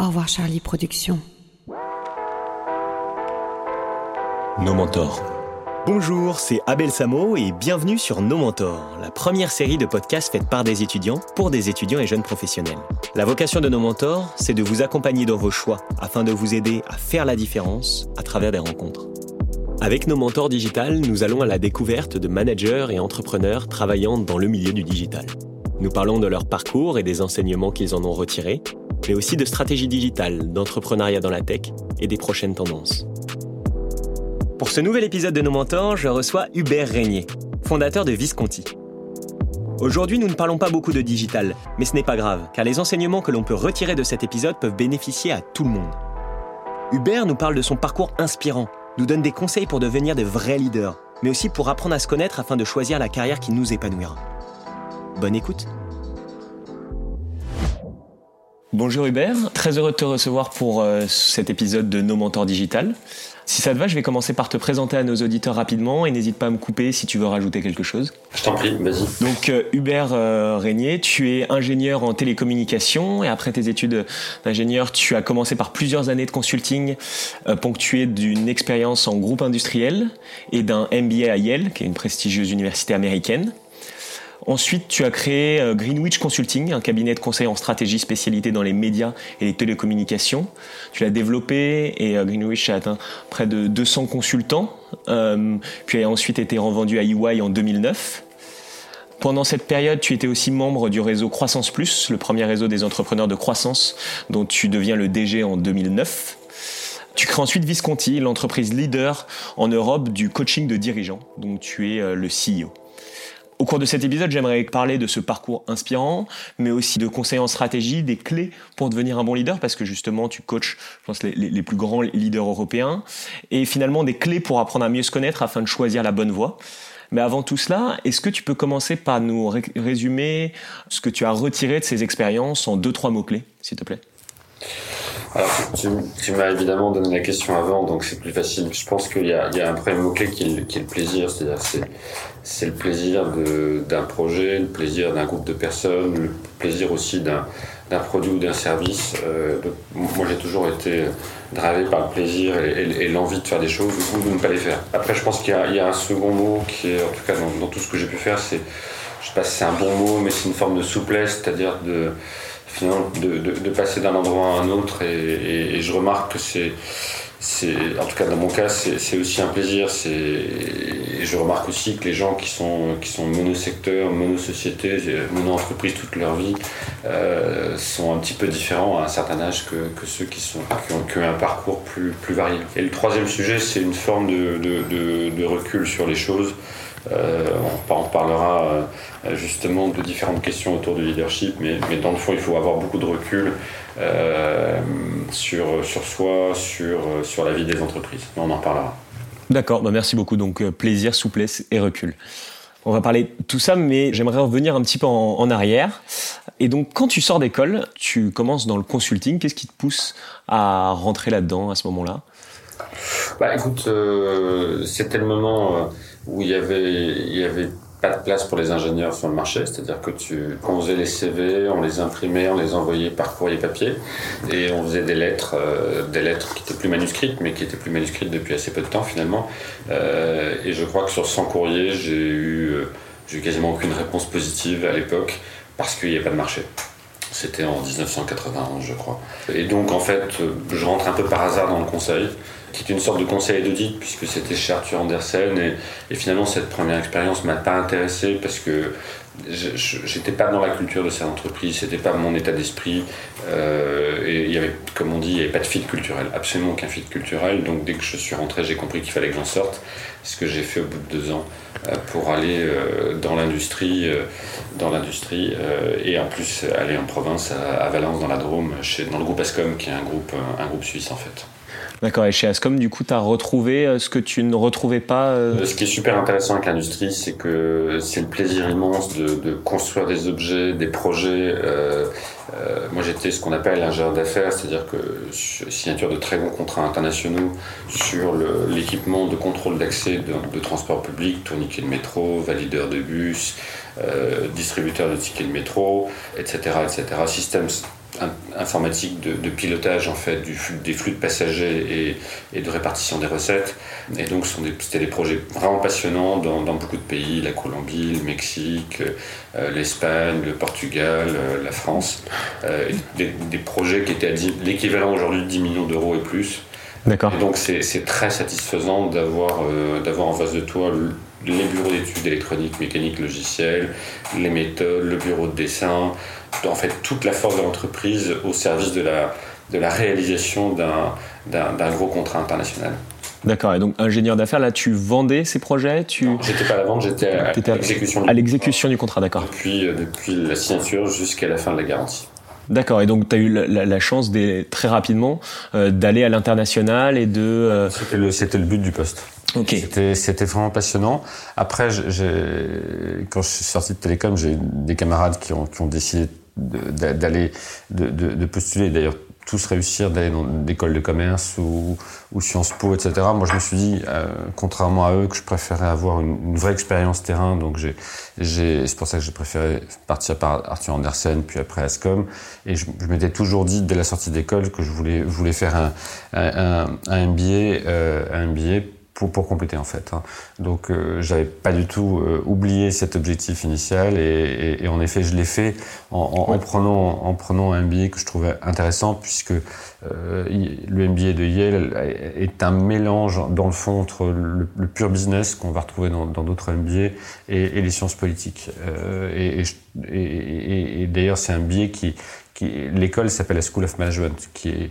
Au revoir Charlie Productions. Nos mentors. Bonjour, c'est Abel Samo et bienvenue sur Nos Mentors, la première série de podcasts faite par des étudiants pour des étudiants et jeunes professionnels. La vocation de Nos Mentors, c'est de vous accompagner dans vos choix afin de vous aider à faire la différence à travers des rencontres. Avec Nos Mentors Digital, nous allons à la découverte de managers et entrepreneurs travaillant dans le milieu du digital. Nous parlons de leur parcours et des enseignements qu'ils en ont retirés, mais aussi de stratégie digitale, d'entrepreneuriat dans la tech et des prochaines tendances. Pour ce nouvel épisode de Nos Mentors, je reçois Hubert Régnier, fondateur de Visconti. Aujourd'hui, nous ne parlons pas beaucoup de digital, mais ce n'est pas grave, car les enseignements que l'on peut retirer de cet épisode peuvent bénéficier à tout le monde. Hubert nous parle de son parcours inspirant, nous donne des conseils pour devenir de vrais leaders, mais aussi pour apprendre à se connaître afin de choisir la carrière qui nous épanouira. Bonne écoute Bonjour Hubert, très heureux de te recevoir pour euh, cet épisode de Nos Mentors Digital. Si ça te va, je vais commencer par te présenter à nos auditeurs rapidement et n'hésite pas à me couper si tu veux rajouter quelque chose. Je t'en prie, vas-y. Donc euh, Hubert euh, Régnier, tu es ingénieur en télécommunications et après tes études d'ingénieur, tu as commencé par plusieurs années de consulting ponctuées d'une expérience en groupe industriel et d'un MBA à Yale, qui est une prestigieuse université américaine. Ensuite, tu as créé euh, Greenwich Consulting, un cabinet de conseil en stratégie spécialité dans les médias et les télécommunications. Tu l'as développé et euh, Greenwich a atteint près de 200 consultants, euh, puis a ensuite été revendu à EY en 2009. Pendant cette période, tu étais aussi membre du réseau Croissance Plus, le premier réseau des entrepreneurs de croissance dont tu deviens le DG en 2009. Tu crées ensuite Visconti, l'entreprise leader en Europe du coaching de dirigeants, dont tu es le CEO. Au cours de cet épisode, j'aimerais parler de ce parcours inspirant, mais aussi de conseils en stratégie, des clés pour devenir un bon leader, parce que justement, tu coaches, je pense, les, plus grands leaders européens, et finalement des clés pour apprendre à mieux se connaître afin de choisir la bonne voie. Mais avant tout cela, est-ce que tu peux commencer par nous résumer ce que tu as retiré de ces expériences en deux, trois mots-clés, s'il te plaît? Alors, tu, tu m'as évidemment donné la question avant, donc c'est plus facile. Je pense qu'il y, y, a un premier mot-clé qui, qui, est le plaisir, c'est-à-dire c'est, le plaisir d'un projet, le plaisir d'un groupe de personnes, le plaisir aussi d'un, produit ou d'un service. Euh, moi, j'ai toujours été drivé par le plaisir et, l'envie de faire des choses ou de ne pas les faire. Après, je pense qu'il y y a un second mot qui est, en tout cas dans, dans tout ce que j'ai pu faire, c'est, je sais pas si c'est un bon mot, mais c'est une forme de souplesse, c'est-à-dire de de, passer d'un endroit à un autre. Et, je remarque que c'est en tout cas dans mon cas c'est aussi un plaisir. Et je remarque aussi que les gens qui sont qui sont monosecteurs monosociétés mono-entreprises toute leur vie euh, sont un petit peu différents à un certain âge que, ceux qui sont qui ont, un parcours plus plus varié. Et le troisième sujet c'est une forme de, recul sur les choses on, on parlera euh, justement de différentes questions autour du leadership, mais, mais, dans le fond, il faut avoir beaucoup de recul euh, sur, sur soi, sur, sur la vie des entreprises. On en parlera. D'accord, bah merci beaucoup. Donc plaisir, souplesse et recul. On va parler de tout ça, mais j'aimerais revenir un petit peu en, en arrière. Et donc, quand tu sors d'école, tu commences dans le consulting. Qu'est-ce qui te pousse à rentrer là-dedans à ce moment-là? Bah, écoute, euh, c'était le moment où il y avait, pas de place pour les ingénieurs sur le marché, c'est-à-dire que tu, quand on faisait les CV, on les imprimait, on les envoyait par courrier papier, et on faisait des lettres, euh, des lettres qui étaient plus manuscrites, mais qui étaient plus manuscrites depuis assez peu de temps finalement. Euh, et je crois que sur 100 courriers, j'ai eu, euh, j'ai eu quasiment aucune réponse positive à l'époque parce qu'il n'y avait pas de marché. C'était en 1991, je crois. Et donc, en fait, je rentre un peu par hasard dans le conseil qui est une sorte de conseil d'audit puisque c'était chez Arthur Andersen et, finalement cette première expérience m'a pas intéressé parce que j'étais pas dans la culture de cette entreprise, c'était pas mon état d'esprit euh, et il y avait, comme on dit, il n'y avait pas de fit culturel, absolument aucun fit culturel. Donc dès que je suis rentré, j'ai compris qu'il fallait que j'en sorte, ce que j'ai fait au bout de deux ans euh, pour aller euh, dans l'industrie, dans l'industrie et en plus aller en province à, à Valence dans la Drôme, chez, dans le groupe Ascom qui est un groupe, un groupe suisse en fait. D'accord, et chez Ascom, du coup, tu as retrouvé euh, ce que tu ne retrouvais pas euh... Ce qui est super intéressant avec l'industrie, c'est que c'est le plaisir immense de, construire des objets, des projets. Euh, euh, moi, j'étais ce qu'on appelle ingénieur d'affaires, c'est-à-dire que signature de très gros contrats internationaux sur l'équipement de contrôle d'accès de, de, transport public, tourniquet de métro, valideur de bus, euh, distributeur de tickets de métro, etc., etc. Système informatique de, pilotage en fait du des flux de passagers et, et, de répartition des recettes. Et donc c'était des projets vraiment passionnants dans, dans, beaucoup de pays, la Colombie, le Mexique, euh, l'Espagne, le Portugal, euh, la France. Euh, des, des, projets qui étaient l'équivalent aujourd'hui de 10 millions d'euros et plus. D'accord. Donc c'est très satisfaisant d'avoir d'avoir en face de toi les bureaux d'études électroniques, mécaniques, logicielles, les méthodes, le bureau de dessin, en fait toute la force de l'entreprise au service de la, de la réalisation d'un gros contrat international. D'accord. Et donc, ingénieur d'affaires, là, tu vendais ces projets tu... J'étais pas à la vente, j'étais à, l'exécution du, l'exécution du contrat. D'accord. Depuis, euh, depuis la signature jusqu'à la fin de la garantie. D'accord. Et donc, tu as eu la, chance très rapidement euh, d'aller à l'international et de. Euh, c'était le, c'était le but du poste. Ok. C'était, c'était vraiment passionnant. Après, j'ai, quand je suis sorti de Télécom, j'ai des camarades qui ont, qui ont décidé d'aller de, de, de, postuler d'ailleurs tous réussir d'aller dans l'école de commerce ou, ou, Sciences Po, etc. Moi, je me suis dit, euh, contrairement à eux, que je préférais avoir une, vraie expérience terrain. Donc, j'ai, c'est pour ça que j'ai préféré partir par Arthur Andersen, puis après Ascom. Et je, je m'étais toujours dit, dès la sortie d'école, que je voulais, voulais faire un, un, un MBA, euh, un MBA pour, pour compléter en fait. Hein. Donc euh, j'avais pas du tout euh, oublié cet objectif initial et, et, et en effet je l'ai fait en, en, en, prenant en prenant un MBA que je trouvais intéressant puisque euh, le MBA de Yale est un mélange dans le fond entre le, le pur business qu'on va retrouver dans d'autres MBA et, et, les sciences politiques. Euh, et, et d'ailleurs c'est un MBA qui, qui l'école s'appelle la School of Management qui est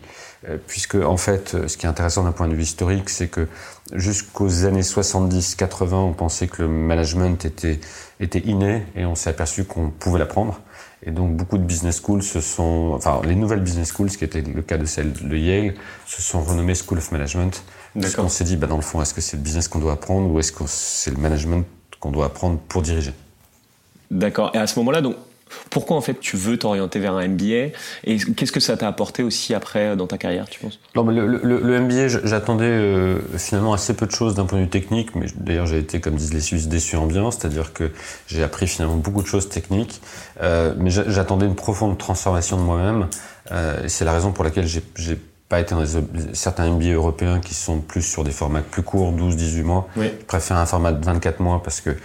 puisque en fait, ce qui est intéressant d'un point de vue historique, c'est que jusqu'aux années 70-80, on pensait que le management était, était inné et on s'est aperçu qu'on pouvait l'apprendre. Et donc beaucoup de business schools se sont, enfin les nouvelles business schools, ce qui était le cas de celle de Yale, se sont renommées School of Management. Parce qu'on s'est dit, bah, dans le fond, est-ce que c'est le business qu'on doit apprendre ou est-ce que c'est le management qu'on doit apprendre pour diriger? D'accord. Et à ce moment-là, donc pourquoi en fait tu veux t'orienter vers un MBA et qu'est-ce que ça t'a apporté aussi après euh, dans ta carrière, tu penses? Non, mais le, le, MBA, j'attendais euh, finalement assez peu de choses d'un point de vue technique, mais d'ailleurs j'ai été, comme disent les Suisses, déçu en bien, c'est-à-dire que j'ai appris finalement beaucoup de choses techniques, euh, mais j'attendais une profonde transformation de moi-même. Euh, c'est la raison pour laquelle j'ai pas été dans certains MBA européens qui sont plus sur des formats plus courts, 12-18 mois. Oui. Je préfère un format de 24 mois parce que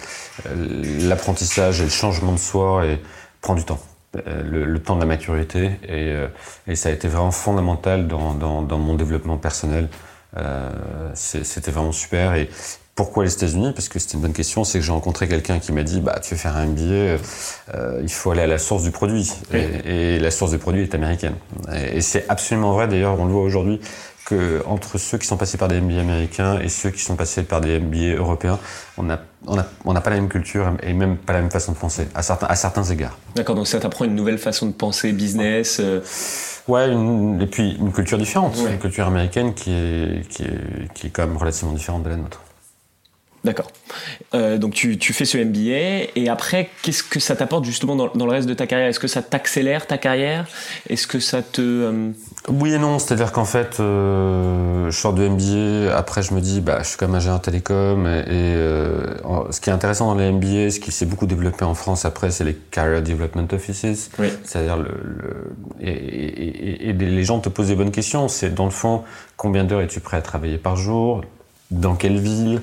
l'apprentissage et le changement de soi et prend du temps. Euh, le, temps de la maturité et, euh, et, ça a été vraiment fondamental dans, dans, dans mon développement personnel. Euh, C'était vraiment super. Et pourquoi les États-Unis? Parce que c'était une bonne question. C'est que j'ai rencontré quelqu'un qui m'a dit bah tu veux faire un MBA, euh, il faut aller à la source du produit. Et, et, la source du produit est américaine. Et, et c'est absolument vrai. D'ailleurs, on le voit aujourd'hui que entre ceux qui sont passés par des MBA américains et ceux qui sont passés par des MBA européens, on n'a on a, on a pas la même culture et même pas la même façon de penser, à certains, à certains égards. D'accord, donc ça t'apprend une nouvelle façon de penser business euh... Ouais, une, et puis une culture différente, ouais. une culture américaine qui est, qui, est, qui est quand même relativement différente de la nôtre. D'accord. Euh, donc tu, tu, fais ce MBA et après, qu'est-ce que ça t'apporte justement dans, dans, le reste de ta carrière? Est-ce que ça t'accélère ta carrière? Est-ce que ça te... Euh... Oui et non, c'est-à-dire qu'en fait, euh, je sors de MBA, après je me dis, bah, je suis même ingénieur télécom et, et euh, ce qui est intéressant dans les MBA, ce qui s'est beaucoup développé en France après, c'est les Career Development Offices. Oui. C'est-à-dire le... le et, et, et, les gens te posent des bonnes questions. C'est dans le fond, combien d'heures es-tu prêt à travailler par jour? Dans quelle ville?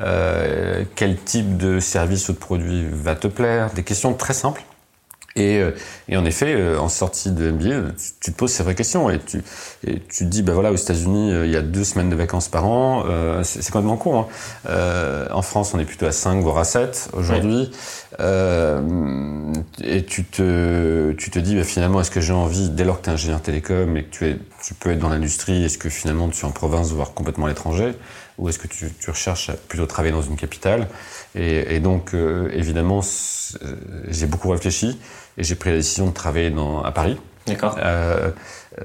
Euh, quel type de service ou de produit va te plaire, des questions très simples. Et, euh, et en effet, euh, en sortie de MBA, tu, te poses ces vraies questions et tu, et tu te dis, ben voilà, aux États-Unis, il y a deux semaines de vacances par an, euh, c'est complètement con. Hein. Euh, en France, on est plutôt à 5 voire à 7 aujourd'hui. Euh, et tu te, tu te dis, ben, finalement, est-ce que j'ai envie, dès lors que tu es ingénieur télécom et que tu, es, tu peux être dans l'industrie, est-ce que finalement tu es en province, voire complètement à l'étranger? Ou est-ce que tu, tu, recherches plutôt travailler dans une capitale? Et, et, donc, euh, évidemment, j'ai beaucoup réfléchi et j'ai pris la décision de travailler dans, à Paris. D'accord. Euh,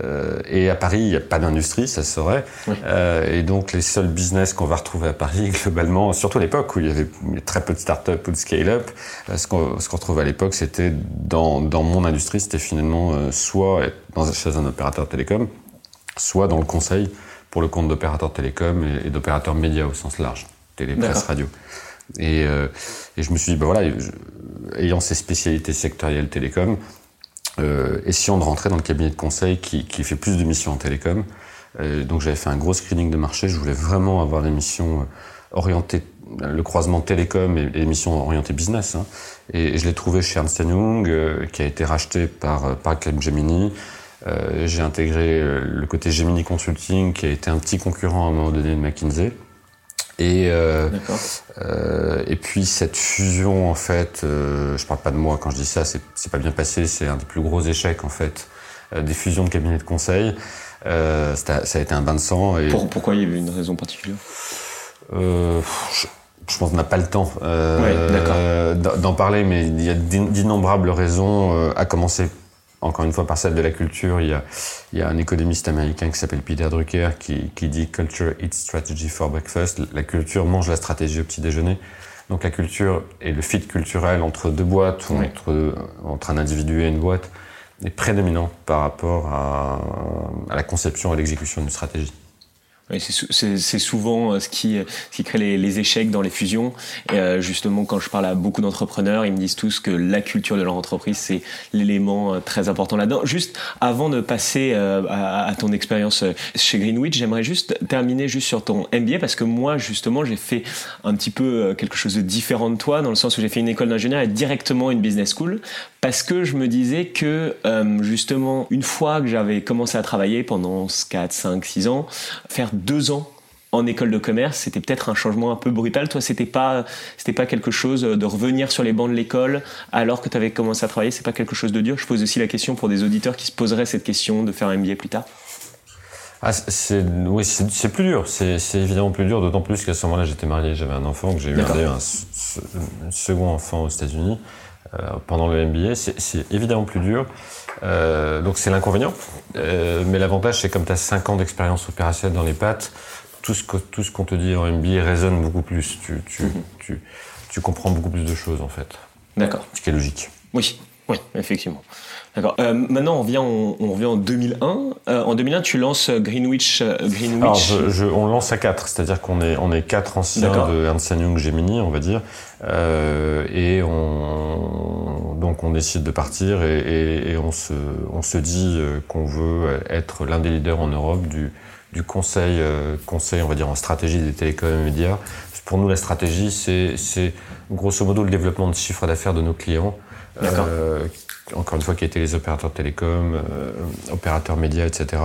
euh, et à Paris, il n'y a pas d'industrie, ça se saurait. Oui. Euh, et donc, les seuls business qu'on va retrouver à Paris, globalement, surtout à l'époque où il y avait très peu de start-up ou de scale-up, ce qu'on qu retrouvait à l'époque, c'était dans, dans mon industrie, c'était finalement soit dans, chez un opérateur télécom, soit dans le conseil pour le compte d'opérateurs télécoms et, et d'opérateurs médias au sens large, télé, presse, radio. Et, euh, et, je me suis dit, ben voilà, ayant ces spécialités sectorielles télécom, euh, essayant de rentrer dans le cabinet de conseil qui, qui fait plus de missions en télécom. Euh, donc j'avais fait un gros screening de marché. Je voulais vraiment avoir des missions orientées, le croisement télécom et, et missions orientées business. Hein. Et, je l'ai trouvé chez Ernst Young, qui a été racheté par, par Capgemini. Euh, j'ai intégré le côté Gemini Consulting, qui a été un petit concurrent à un moment donné de McKinsey. Et, euh, euh, et puis cette fusion, en fait, euh, je parle pas de moi quand je dis ça, c'est pas bien passé, c'est un des plus gros échecs, en fait, euh, des fusions de cabinets de conseil. Ça a été un bain de sang. Et... pourquoi il y avait une raison particulière? Je, je, pense qu'on n'a pas le temps d'en parler, mais il y a d'innombrables raisons, à commencer encore une fois par celle de la culture, il y a, il y a un économiste américain qui s'appelle Peter Drucker qui, qui, dit Culture eats strategy for breakfast. La culture mange la stratégie au petit déjeuner. Donc la culture et le fit culturel entre deux boîtes ou entre, entre un individu et une boîte est prédominant par rapport à, à la conception et l'exécution d'une stratégie. C'est souvent euh, ce qui, ce qui crée les, les, échecs dans les fusions. Et euh, justement, quand je parle à beaucoup d'entrepreneurs, ils me disent tous que la culture de leur entreprise, c'est l'élément euh, très important là-dedans. Juste avant de passer à, à ton expérience chez Greenwich, j'aimerais juste terminer juste sur ton MBA parce que moi, justement, j'ai fait un petit peu quelque chose de différent de toi dans le sens où j'ai fait une école d'ingénieur et directement une business school parce que je me disais que justement, une fois que j'avais commencé à travailler pendant 4, 5, 6 ans, faire deux ans en école de commerce, c'était peut-être un changement un peu brutal. Toi, c'était pas, c'était pas quelque chose de revenir sur les bancs de l'école alors que tu avais commencé à travailler. C'est pas quelque chose de dur? Je pose aussi la question pour des auditeurs qui se poseraient cette question de faire un MBA plus tard. Ah, c'est, oui, c'est, plus dur. C'est, évidemment plus dur, d'autant plus qu'à ce moment-là, j'étais marié, j'avais un enfant, que j'ai eu un, un, second enfant aux États-Unis euh, pendant le MBA. C'est, évidemment plus dur. Euh, donc c'est l'inconvénient. Euh, mais l'avantage, c'est comme tu as 5 ans d'expérience opérationnelle dans les pattes, tout ce, tout ce qu'on te dit en MBA résonne beaucoup plus. Tu, tu, mhm. tu, tu, comprends beaucoup plus de choses, en fait. D'accord. Ce qui est logique. Oui, oui, effectivement. D'accord. Euh, maintenant, on revient, on, on, revient en 2001. Euh, en 2001, tu lances Greenwich. Euh, Greenwich. Alors, je, je, on lance à quatre, c'est-à-dire qu'on est, on est quatre anciens de Ernst Young Gemini, on va dire, euh, et on, donc on décide de partir et, et, et on se, on se dit euh, qu'on veut être l'un des leaders en Europe du, du conseil, conseil, on va dire en stratégie des télécoms et médias. Pour nous, la stratégie, c'est grosso modo le développement de chiffre d'affaires de nos clients. Euh, encore une fois, qui étaient les opérateurs de télécom, euh, opérateurs médias, etc.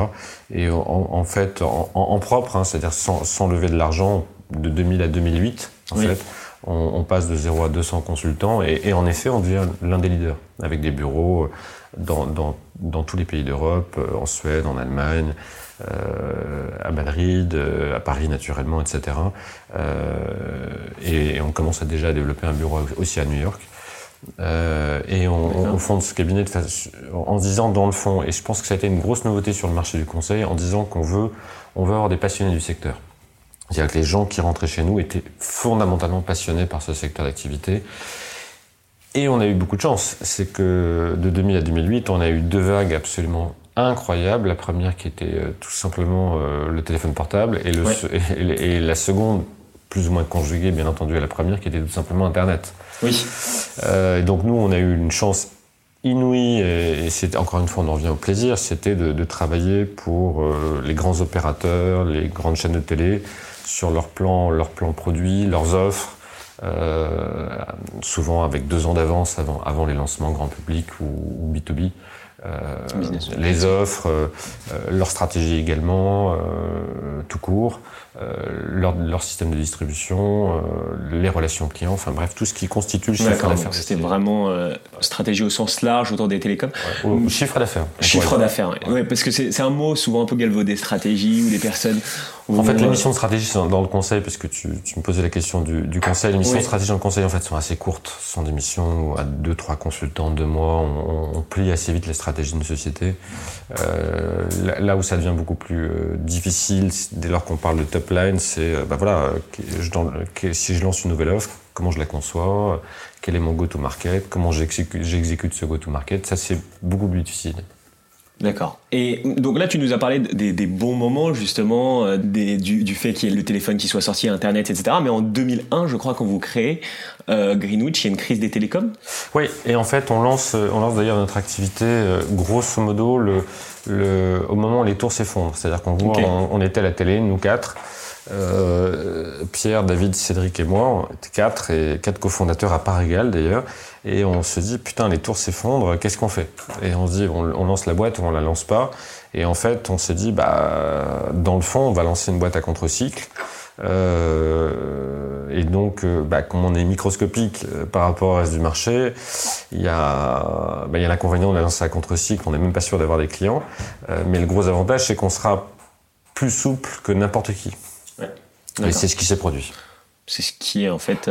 Et en, en fait, en, en propre, hein, c'est-à-dire sans, sans, lever de l'argent, de 2000 à 2008, en fait, on, on, passe de 0 à 200 consultants et, et en effet, on devient l'un des leaders, avec des bureaux dans, dans, dans tous les pays d'Europe, euh, en Suède, en Allemagne, euh, à Madrid, euh, à Paris naturellement, etc. Euh, et, et, on commence à déjà à développer un bureau aussi à New York. Euh, et on, on, fonde ce cabinet de en disant dans le fond, et je pense que ça a été une grosse nouveauté sur le marché du conseil, en disant qu'on veut, on veut avoir des passionnés du secteur. C'est-à-dire que les gens qui rentraient chez nous étaient fondamentalement passionnés par ce secteur d'activité. Et on a eu beaucoup de chance. C'est que de 2000 à 2008, on a eu deux vagues absolument incroyables. La première qui était euh, tout simplement euh, le téléphone portable et, le, et, et la seconde, plus ou moins conjuguée bien entendu à la première, qui était tout simplement Internet. Oui. Euh, et donc nous, on a eu une chance inouïe, et, c'est encore une fois, on en revient au plaisir, c'était de, de, travailler pour euh, les grands opérateurs, les grandes chaînes de télé, sur leurs plans, leurs plans produits, leurs offres, euh, souvent avec deux ans d'avance avant, avant les lancements grand public ou, ou B2B. Euh, les offres, euh, leur stratégie également, euh, tout court, leur, leur, système de distribution, les relations clients, enfin bref, tout ce qui constitue le chiffre d'affaires. C'était vraiment stratégie au sens large autour des télécoms. Ouais, chiffre d'affaires. Chiffre d'affaires, oui. Ouais, parce que c'est un mot souvent un peu galvaudé, stratégie, ou des personnes en fait, les missions de stratégie dans le conseil, parce que tu, tu me posais la question du, du conseil, les missions oui. de stratégie dans le conseil en fait sont assez courtes. Ce sont des missions à deux, trois consultants, deux mois. On, on plie assez vite les stratégies d'une société. Euh, là où ça devient beaucoup plus euh, difficile, dès lors qu'on parle de top c'est euh, bah voilà, dans, si je lance une nouvelle offre, comment je la conçois, quel est mon go-to-market, comment j'exécute ce go-to-market, ça c'est beaucoup plus difficile. D'accord. Et donc là, tu nous as parlé des, bons moments, justement, euh, du, fait qu'il y ait le téléphone qui soit sorti, Internet, etc. Mais en 2001, je crois, quand vous créez euh, Greenwich, il y a une crise des télécoms Oui, et en fait, on lance, on lance d'ailleurs notre activité, euh, grosso modo, le, au moment où les tours s'effondrent. C'est-à-dire qu'on voit, on, était à la télé, nous quatre, Pierre, David, Cédric et moi, on quatre, et quatre cofondateurs à part égale d'ailleurs. Et on se dit, putain, les tours s'effondrent, qu'est-ce qu'on fait? Et on se dit, on, lance la boîte ou on la lance pas. Et en fait, on s'est dit, bah, dans le fond, on va lancer une boîte à contre-cycle. Euh, et donc, euh, bah, comme on est microscopique euh, par rapport au reste du marché, il y a, bah, il y a l'inconvénient de la lancer à contre-cycle, on n'est même pas sûr d'avoir des clients. Euh, mais le gros avantage, c'est qu'on sera plus souple que n'importe qui. Et c'est ce qui s'est produit. C'est ce qui est en fait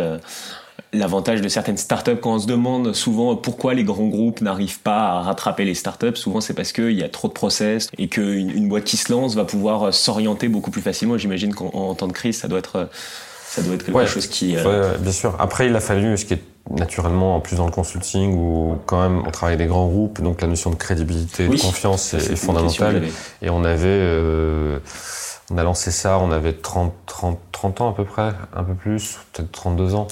L'avantage de certaines startups, quand on se demande souvent pourquoi les grands groupes n'arrivent pas à rattraper les startups, souvent c'est parce qu'il y a trop de process et qu'une une boîte qui se lance va pouvoir s'orienter beaucoup plus facilement. J'imagine qu'en temps de crise, ça doit être, ça doit être quelque chose qui. Euh... bien sûr. Après, il a fallu, ce qui est naturellement en plus dans le consulting où quand même on travaille avec des grands groupes, donc la notion de crédibilité, de confiance est, fondamentale. Et on avait. Euh, on a lancé ça, on avait 30, 30, 30 ans à peu près, un peu plus, peut-être 32 ans.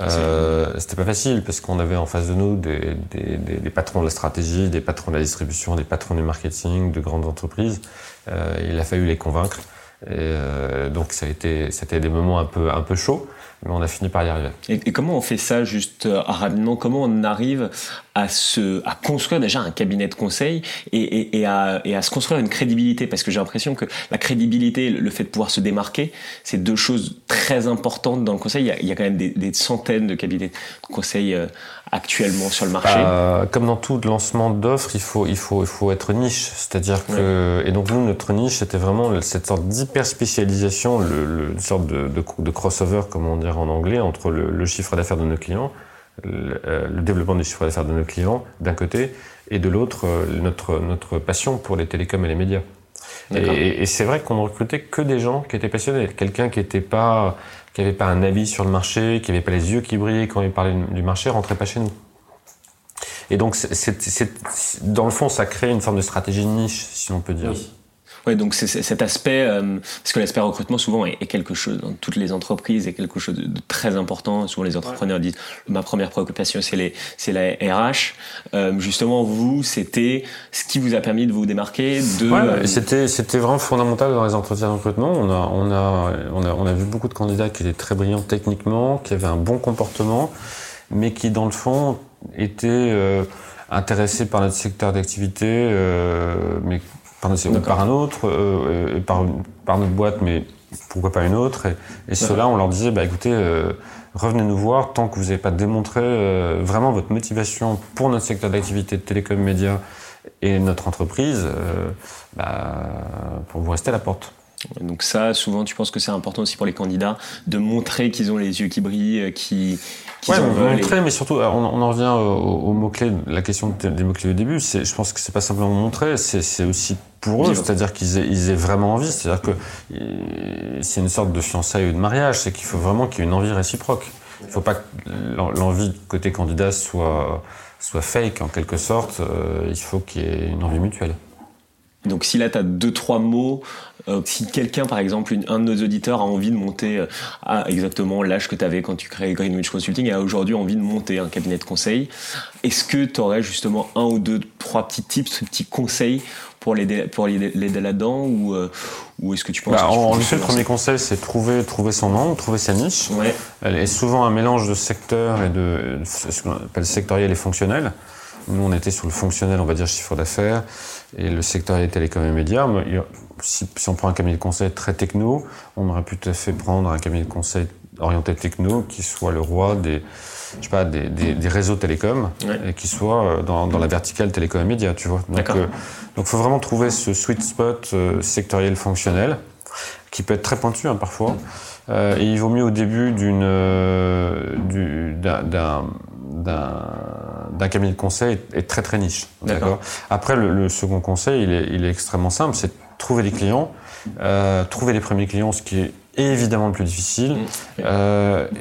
Euh, c'était pas facile parce qu'on avait en face de nous des, des, des, patrons de la stratégie, des patrons de la distribution, des patrons du marketing, de grandes entreprises. Euh, il a fallu les convaincre. Et euh, donc ça a été, c'était des moments un peu, un peu chauds, mais on a fini par y arriver. Et, comment on fait ça juste euh, rapidement? Comment on arrive à se, à construire déjà un cabinet de conseil et, et, et, à, se construire une crédibilité? Parce que j'ai l'impression que la crédibilité, le fait de pouvoir se démarquer, c'est deux choses très importantes dans le conseil. Il y a, quand même des, des, centaines de cabinets de conseil euh, actuellement sur le marché. Euh, comme dans tout lancement d'offres, il faut, il faut, il faut être niche. C'est-à-dire que, et donc nous, notre niche, c'était vraiment cette sorte d'hyper spécialisation, le, le, une sorte de, de, de, crossover, comme on dirait en anglais, entre le, le chiffre d'affaires de nos clients, le, euh, le, développement du chiffre d'affaires de nos clients, d'un côté, et de l'autre, euh, notre, notre passion pour les télécoms et les médias. Et, et c'est vrai qu'on ne recrutait que des gens qui étaient passionnés. Quelqu'un qui n'était pas qui n'avait pas un avis sur le marché, qui n'avait pas les yeux qui brillaient quand il parlait du marché, rentrait pas chez nous. Et donc, c'est, dans le fond, ça crée une forme de stratégie de niche, si on peut dire. Oui. Ouais, donc c'est cet aspect, euh, parce que l'aspect recrutement souvent est, quelque chose dans toutes les entreprises est quelque chose de, très important. Souvent les entrepreneurs disent ma première préoccupation c'est les c'est la RH. Euh, justement vous c'était ce qui vous a permis de vous démarquer. De ouais, euh, c'était c'était vraiment fondamental dans les entretiens de recrutement. On a on a on a on a vu beaucoup de candidats qui étaient très brillants techniquement, qui avaient un bon comportement, mais qui dans le fond étaient euh, intéressés par notre secteur d'activité, euh, mais par, par un autre, euh, par, par notre boîte, mais pourquoi pas une autre Et, et ceux-là, on leur disait, bah écoutez, euh, revenez nous voir tant que vous n'avez pas démontré euh, vraiment votre motivation pour notre secteur d'activité de télécom médias et notre entreprise, euh, bah, pour vous rester à la porte. Donc ça, souvent, tu penses que c'est important aussi pour les candidats de montrer qu'ils ont les yeux qui brillent, euh, qui ouais, montrer, mais surtout, on, on en revient aux, mots-clés, la question des mots-clés au début, c'est, je pense que c'est pas simplement montrer, c'est, aussi pour eux, c'est-à-dire qu'ils aient, ils aient vraiment envie, c'est-à-dire que c'est une sorte de fiançailles ou de mariage, c'est qu'il faut vraiment qu'il y ait une envie réciproque. Il ne faut pas que l'envie côté candidat soit, soit fake en quelque sorte, euh, il faut qu'il y ait une envie mutuelle. Donc si là tu as deux trois mots, euh, si quelqu'un par exemple un de nos auditeurs a envie de monter euh, à exactement l'âge que tu avais quand tu créais Greenwich Consulting et a aujourd'hui envie de monter un cabinet de conseil, est-ce que tu aurais justement un ou deux trois petits tips, petits conseils pour l'aider pour l'aider là-dedans ou euh, ou est-ce que tu penses bah, que tu En effet, le premier conseil c'est trouver trouver son nom, trouver sa niche. Ouais. Elle est souvent un mélange de secteur et de ce qu'on appelle sectoriel et fonctionnel. Nous, on était sur le fonctionnel, on va dire chiffre d'affaires, et le secteur des télécoms et médias. Si, si, on prend un cabinet de conseil très techno, on aurait pu tout à fait prendre un cabinet de conseil orienté techno qui soit le roi des, je sais pas, des, des, des réseaux télécoms et qui soit euh, dans, dans, la verticale télécom et médias, tu vois. Donc, euh, donc, faut vraiment trouver ce sweet spot euh, sectoriel fonctionnel qui peut être très pointu hein, parfois. Euh, et il vaut mieux au début d'une euh, d'un d'un cabinet de conseil est très très niche. D'accord. Après, le, le, second conseil, il est, il est extrêmement simple, c'est trouver des clients, trouver les premiers clients, ce qui est évidemment le plus difficile, mmh.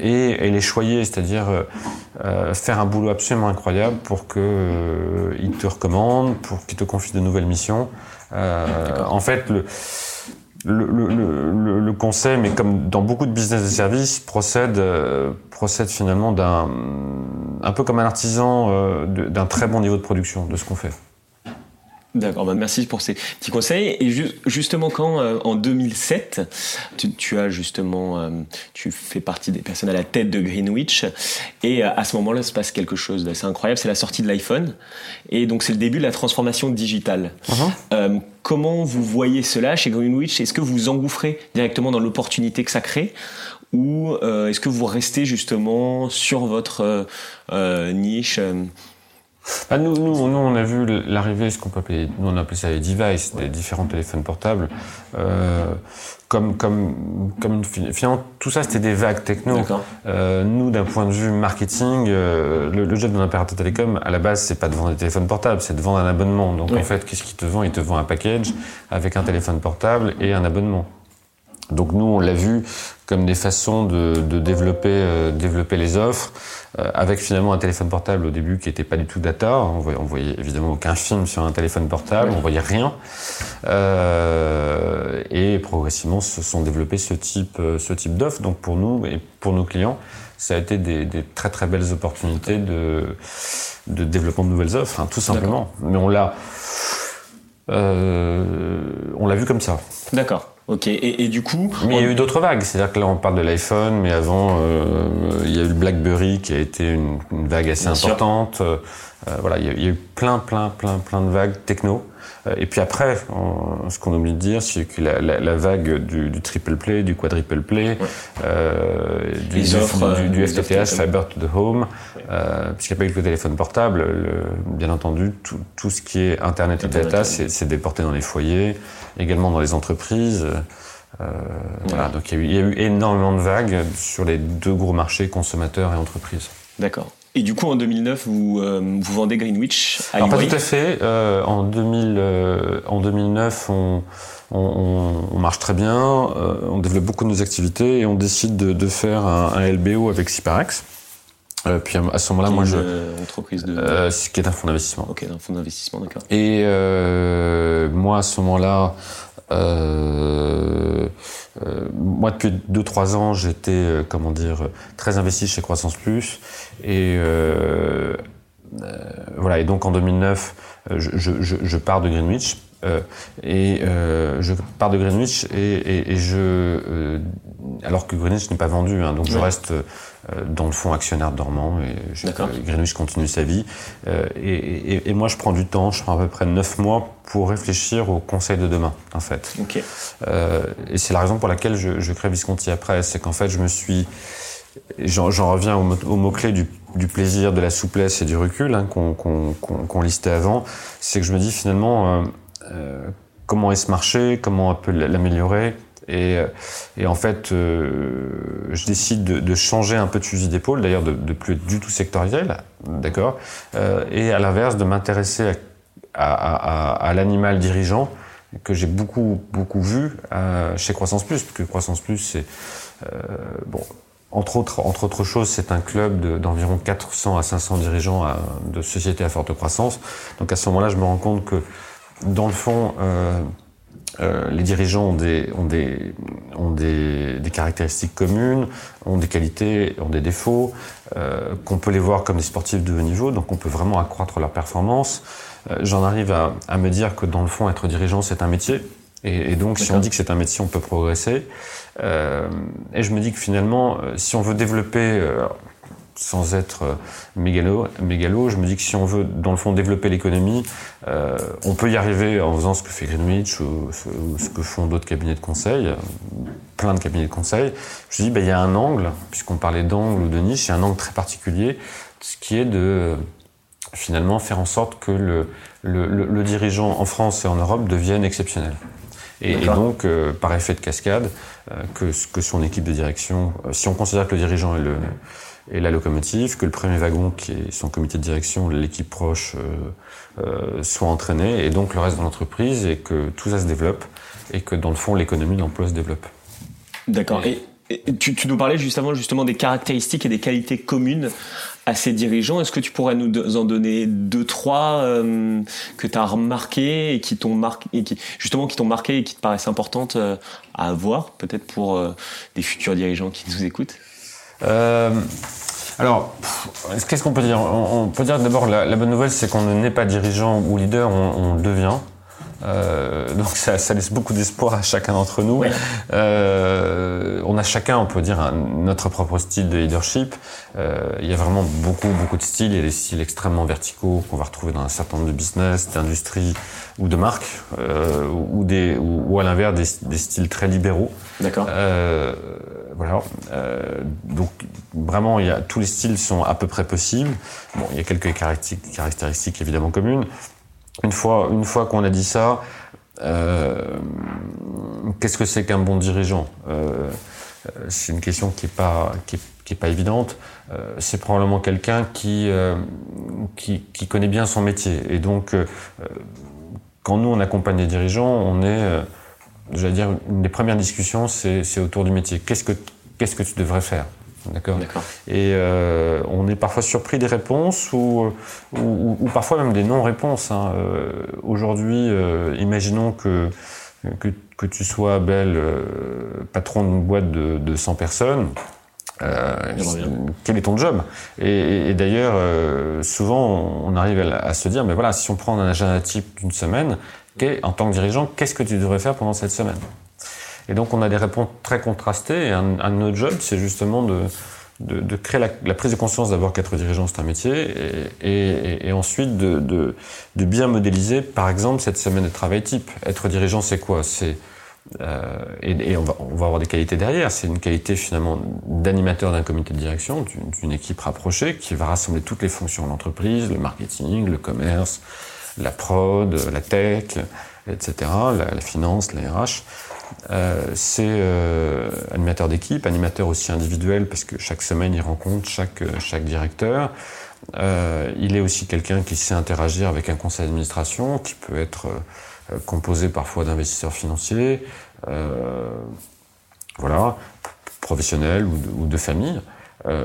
et, les choyer, c'est-à-dire faire un boulot absolument incroyable pour qu'ils te recommandent, pour qu'ils te confient de nouvelles missions. en fait, le, le, le, conseil, mais comme dans beaucoup de business de services, procède, euh, procède finalement d'un, un peu comme un artisan euh, d'un très bon niveau de production de ce qu'on fait. D'accord, bah merci pour ces petits conseils. Et justement, quand euh, en 2007, tu, as justement, euh, tu fais partie des personnes à la tête de Greenwich, et euh, à ce moment-là, se passe quelque chose d'assez incroyable. C'est la sortie de l'iPhone, et donc c'est le début de la transformation digitale. Uh-huh. comment vous voyez cela chez Greenwich? Est-ce que vous engouffrez directement dans l'opportunité que ça crée, ou est-ce que vous restez justement sur votre niche ah, nous, nous, nous, on a vu l'arrivée, ce qu'on peut appeler, nous on appelait ça les devices, des différents téléphones portables, euh, comme, comme, comme finalement tout ça c'était des vagues techno. Euh, nous, d'un point de vue marketing, euh, le, le jet d'un opérateur télécom, à la base, c'est pas de vendre des téléphones portables, c'est de vendre un abonnement. Donc en fait, qu'est-ce qu'il te vend Il te vend un package avec un téléphone portable et un abonnement. Donc nous, on l'a vu comme des façons de, de développer, euh, développer les offres, euh, avec finalement un téléphone portable au début qui n'était pas du tout data. On voyait, on voyait évidemment aucun film sur un téléphone portable, on voyait rien. Euh, et progressivement se sont développés ce type, euh, ce type d'offres. Donc pour nous et pour nos clients, ça a été des, des très très belles opportunités de, de développement de nouvelles offres, hein, tout simplement. Mais on l'a, euh, on l'a vu comme ça. D'accord. Ok, et, du coup. Mais il y a eu d'autres vagues. C'est-à-dire que là, on parle de l'iPhone, mais avant, euh, il y a eu le BlackBerry qui a été une, vague assez importante. Euh, voilà, il y, a, eu plein, plein, plein, plein de vagues techno. Euh, et puis après, ce qu'on oublie de dire, c'est que la, la, la, vague du, du, triple play, du quadruple play, euh, du, du, du, FTTH, Fiber to the Home, euh, puisqu'il n'y a pas eu que le téléphone portable, le, bien entendu, tout, tout, ce qui est Internet, et data, c'est déporté dans les foyers, également dans les entreprises. Euh, voilà, donc il y, y, a eu, énormément de vagues sur les deux gros marchés, consommateurs et entreprises. D'accord. Et du coup, en 2009, vous, euh, vous vendez Greenwich à Alors, pas tout à fait. Euh, en, 2000, euh, en 2009, on, on, on, marche très bien, euh, on développe beaucoup de nos activités et on décide de, de faire un, un, LBO avec Ciparex. Euh, puis à ce moment-là, moi, je entreprise de euh, qui est un fonds d'investissement. Ok, un fonds d'investissement, d'accord. Et euh, moi, à ce moment-là, euh, euh, moi, depuis 2-3 ans, j'étais, euh, comment dire, très investi chez Croissance Plus. Et euh, voilà. Et donc en 2009, je, je, je pars de Greenwich. Et je pars de Greenwich et, et, et je, alors que Greenwich n'est pas vendu, hein, donc je reste euh, dans le fond actionnaire dormant et je, Greenwich continue sa vie. Euh, et, moi, je prends du temps, je prends à peu près neuf mois pour réfléchir au conseil de demain, en fait. Okay. Euh, et c'est la raison pour laquelle je, je crée Visconti après, c'est qu'en fait, je me suis J'en reviens au, au mot-clé du, du, plaisir, de la souplesse et du recul hein, qu'on qu qu listait avant. C'est que je me dis finalement, euh, euh, comment est ce marché, comment on peut l'améliorer, et, euh, et, en fait, euh, je décide de, de, changer un peu de fusil d'épaule, d'ailleurs de, de plus être du tout sectoriel, d'accord, euh, et à l'inverse de m'intéresser à, à, à, à l'animal dirigeant que j'ai beaucoup beaucoup vu euh, chez Croissance Plus, parce que Croissance Plus c'est euh, bon. Entre autres, entre autres choses, c'est un club d'environ 400 à 500 dirigeants de sociétés à forte croissance. Donc à ce moment-là, je me rends compte que, dans le fond, euh, euh, les dirigeants ont, des, ont, des, ont des, des, caractéristiques communes, ont des qualités, ont des défauts, euh, qu'on peut les voir comme des sportifs de haut niveau, donc on peut vraiment accroître leur performance. Euh, J'en arrive à, à, me dire que dans le fond, être dirigeant, c'est un métier. Et, et donc, si on dit que c'est un métier, on peut progresser. Et je me dis que finalement, si on veut développer sans être euh, mégalo, mégalo, je me dis que si on veut, dans le fond, développer l'économie, euh, on peut y arriver en faisant ce que fait Greenwich ou, ce que font d'autres cabinets de conseil, plein de cabinets de conseil. Je me dis, ben, il y a un angle, puisqu'on parlait d'angle ou de niche, il y a un angle très particulier, ce qui est de finalement faire en sorte que le, le, le, le dirigeant en France et en Europe devienne exceptionnel. Et, et donc, euh, par effet de cascade, euh, que, que son équipe de direction, euh, si on considère que le dirigeant est le, et la locomotive, que le premier wagon, qui est son comité de direction, l'équipe proche, soit entraîné, et donc le reste de l'entreprise, et que tout ça se développe, et que dans le fond, l'économie de l'emploi se développe. D'accord. Et, tu, nous parlais justement, justement des caractéristiques et des qualités communes à ces dirigeants. Est-ce que tu pourrais nous en donner deux, trois euh, que tu as remarqué et qui t'ont marqué, et qui, justement qui t'ont marqué et qui te paraissent importantes euh, à avoir, peut-être pour euh, des futurs dirigeants qui nous écoutent? Alors, qu'est-ce qu'on peut dire? On, peut dire d'abord la, bonne nouvelle, c'est qu'on n'est pas dirigeant ou leader, on devient. Euh, donc ça, ça, laisse beaucoup d'espoir à chacun d'entre nous. Euh, on a chacun, on peut dire, un, notre propre style de leadership. Euh, il y a vraiment beaucoup, beaucoup de styles. Il y a des styles extrêmement verticaux qu'on va retrouver dans un certain nombre de business, d'industries ou de marques, euh, ou, des, ou, à l'inverse des, des, styles très libéraux. D'accord. Euh, voilà. donc vraiment, il y a, tous les styles sont à peu près possibles. Bon, il y a quelques caractéristiques, caractéristiques évidemment communes. Une fois, qu'on a dit ça, euh, qu'est-ce que c'est qu'un bon dirigeant? Euh, C'est une question qui n'est pas, évidente. Euh, c'est probablement quelqu'un qui, connaît bien son métier. Et donc, quand nous, on accompagne des dirigeants, on est, j'allais dire, une des premières discussions, c'est autour du métier. Qu'est-ce que, qu'est-ce que tu devrais faire? D'accord. Et euh, on est parfois surpris des réponses ou, ou, ou parfois même des non-réponses. Hein. Euh, Aujourd'hui, euh, imaginons que, que, que, tu sois belle euh, patron d'une boîte de, de 100 personnes. Quel est ton job? Et, et, d'ailleurs, souvent, on arrive à, à, se dire, mais voilà, si on prend un agenda type d'une semaine, en tant que dirigeant, qu'est-ce que tu devrais faire pendant cette semaine? Et donc on a des réponses très contrastées. Et un, un de nos jobs, c'est justement de, de, de, créer la, la, prise de conscience d'abord qu'être dirigeant, c'est un métier, et, et, et ensuite de, de, de, bien modéliser, par exemple, cette semaine de travail type. Être dirigeant, c'est quoi? C'est euh, et, on va, on, va, avoir des qualités derrière. C'est une qualité finalement d'animateur d'un comité de direction, d'une équipe rapprochée qui va rassembler toutes les fonctions de l'entreprise, le marketing, le commerce, la prod, la tech, etc., la, la finance, la RH. Euh, c'est euh, animateur d'équipe, animateur aussi individuel parce que chaque semaine il rencontre chaque, euh, chaque directeur. Euh, il est aussi quelqu'un qui sait interagir avec un conseil d'administration qui peut être composé parfois d'investisseurs financiers, voilà, professionnels ou de, ou de famille,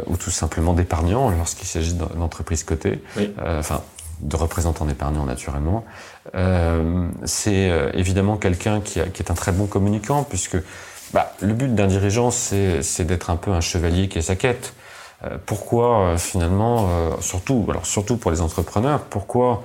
ou tout simplement d'épargnants lorsqu'il s'agit d'entreprises cotées. Oui. enfin, de représentants d'épargnants naturellement. Euh, c'est euh, évidemment quelqu'un qui, qui, est un très bon communicant puisque bah, le but d'un dirigeant c'est d'être un peu un chevalier qui est sa quête. Euh, pourquoi euh, finalement, euh, surtout, alors surtout pour les entrepreneurs, pourquoi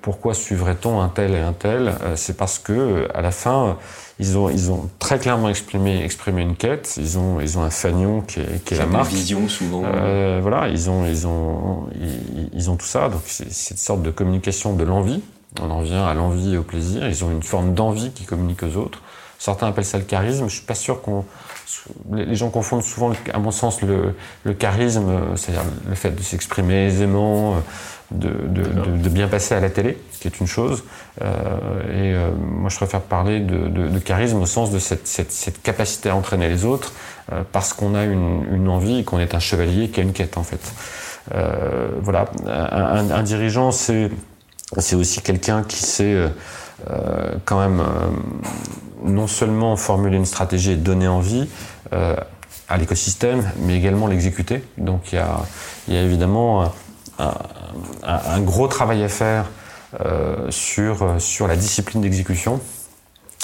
pourquoi suivrait-on un tel et un tel? C'est parce que à la fin ils ont, ils ont très clairement exprimé, exprimé une quête. Ils ont, ils ont un fanion qui est, qui est la marque. vision souvent. Euh, voilà, ils ont, ils ont, ils, ils ont tout ça. Donc c'est cette sorte de communication de l'envie. On en revient à l'envie et au plaisir. Ils ont une forme d'envie qui communique aux autres. Certains appellent ça le charisme. Je suis pas sûr qu'on les gens confondent souvent, à mon sens, le, le charisme, c'est-à-dire le fait de s'exprimer aisément, de, de, de, de, bien passer à la télé, ce qui est une chose. Euh, et euh, moi, je préfère parler de, charisme au sens de cette, cette, cette, capacité à entraîner les autres, euh, parce qu'on a une, une envie, qu'on est un chevalier qui a une quête, en fait. Euh, voilà, un, un dirigeant, c'est c'est aussi quelqu'un qui sait quand même non seulement formuler une stratégie et donner envie euh, à l'écosystème, mais également l'exécuter. Donc il y a, évidemment un, gros travail à faire euh, sur, sur la discipline d'exécution.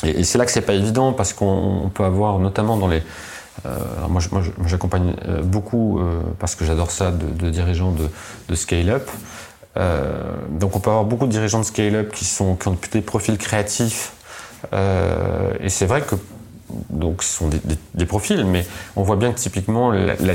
Et, c'est là que c'est pas évident parce qu'on peut avoir, notamment dans les, euh, moi, j'accompagne euh, beaucoup euh, parce que j'adore ça de, dirigeants de scale-up. Euh, donc, on peut avoir beaucoup de dirigeants de scale-up qui sont qui ont des profils créatifs euh, et c'est vrai que donc ce sont des, des, des, profils, mais on voit bien que typiquement la, la,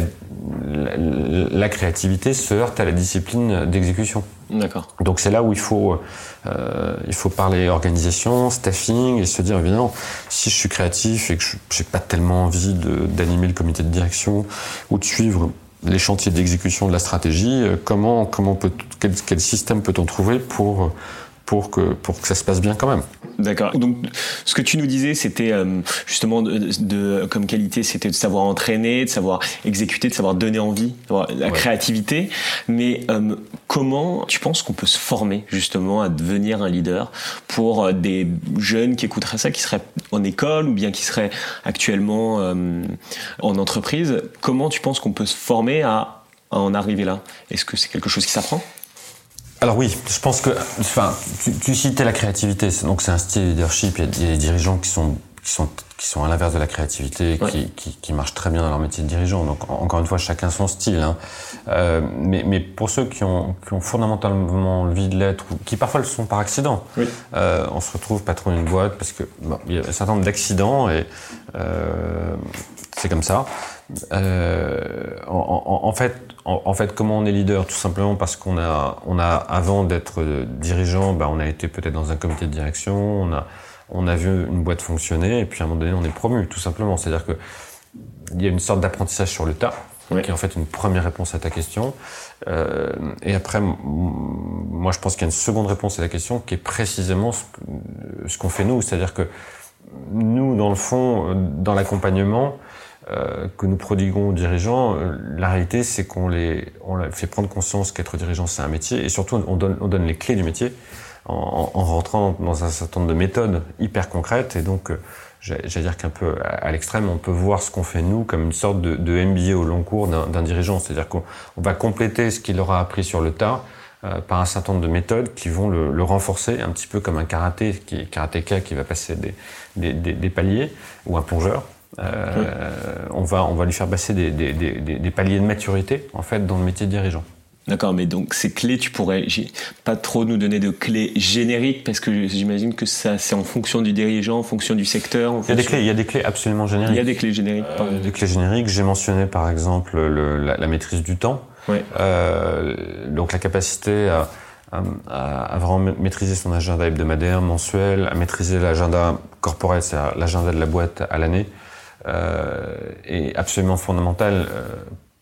la, la créativité se heurte à la discipline d'exécution. D'accord. Donc c'est là où il faut euh, il faut parler organisation, staffing et se dire évidemment si je suis créatif et que je j'ai pas tellement envie d'animer le comité de direction ou de suivre les chantiers d'exécution de la stratégie, euh, comment comment peut quel, quel système peut-on trouver pour pour que, pour que ça se passe bien quand même. D'accord. Donc, ce que tu nous disais, c'était euh, justement de, comme qualité, c'était de savoir entraîner, de savoir exécuter, de savoir donner envie, la créativité. Mais euh, comment tu penses qu'on peut se former justement à devenir un leader pour euh, des jeunes qui écouteraient ça, qui seraient en école ou bien qui seraient actuellement en entreprise? Comment tu penses qu'on peut se former à en arriver là? Est-ce que c'est quelque chose qui s'apprend? Alors oui, je pense que, enfin, tu, tu citais la créativité, donc c'est un style de leadership. Il y, a, des dirigeants qui sont qui sont qui sont à l'inverse de la créativité, qui, qui, qui, marchent très bien dans leur métier de dirigeant. Donc encore une fois, chacun son style. Hein. Euh, mais, mais pour ceux qui ont, qui ont fondamentalement envie de l'être, ou qui parfois le sont par accident, oui. euh, on se retrouve patron d'une boîte parce que bon, il y a un certain nombre d'accidents et euh, c'est comme ça. Euh, en, en, en, fait, en, fait, comment on est leader Tout simplement parce qu'on a, on a avant d'être dirigeant, bah, on a été peut-être dans un comité de direction, on a, on a vu une boîte fonctionner, et puis à un moment donné, on est promu, tout simplement. C'est-à-dire que il y a une sorte d'apprentissage sur le tas, qui est en fait une première réponse à ta question. Euh, et après, moi, je pense qu'il y a une seconde réponse à la question, qui est précisément ce qu'on fait nous. C'est-à-dire que nous, dans le fond, dans l'accompagnement, euh, que nous prodiguons aux dirigeants, euh, la réalité, c'est qu'on les, on les fait prendre conscience qu'être dirigeant, c'est un métier, et surtout, on donne, on donne les clés du métier en, en, rentrant dans un certain nombre de méthodes hyper concrètes, et donc, euh, j'allais dire qu'un peu à, l'extrême, on peut voir ce qu'on fait nous comme une sorte de, de MBA au long cours d'un dirigeant, c'est-à-dire qu'on va compléter ce qu'il aura appris sur le tas, par un certain nombre de méthodes qui vont le, le, renforcer, un petit peu comme un karaté, qui, karatéka qui va passer des, des, des, des paliers, ou un plongeur. Euh, on, va, on va lui faire passer des, des, des, des, paliers de maturité en fait dans le métier de dirigeant. D'accord, mais donc ces clés, tu pourrais pas trop nous donner de clés génériques parce que j'imagine que ça c'est en fonction du dirigeant, en fonction du secteur. il, y a des clés, il y a des clés absolument génériques. Il y a des clés génériques. Euh, des clés génériques. J'ai mentionné par exemple le, la, la, maîtrise du temps. Ouais. Euh, donc la capacité à, à, à, vraiment maîtriser son agenda hebdomadaire, mensuel, à maîtriser l'agenda corporel, c'est-à-dire l'agenda de la boîte à l'année est absolument fondamental. Euh,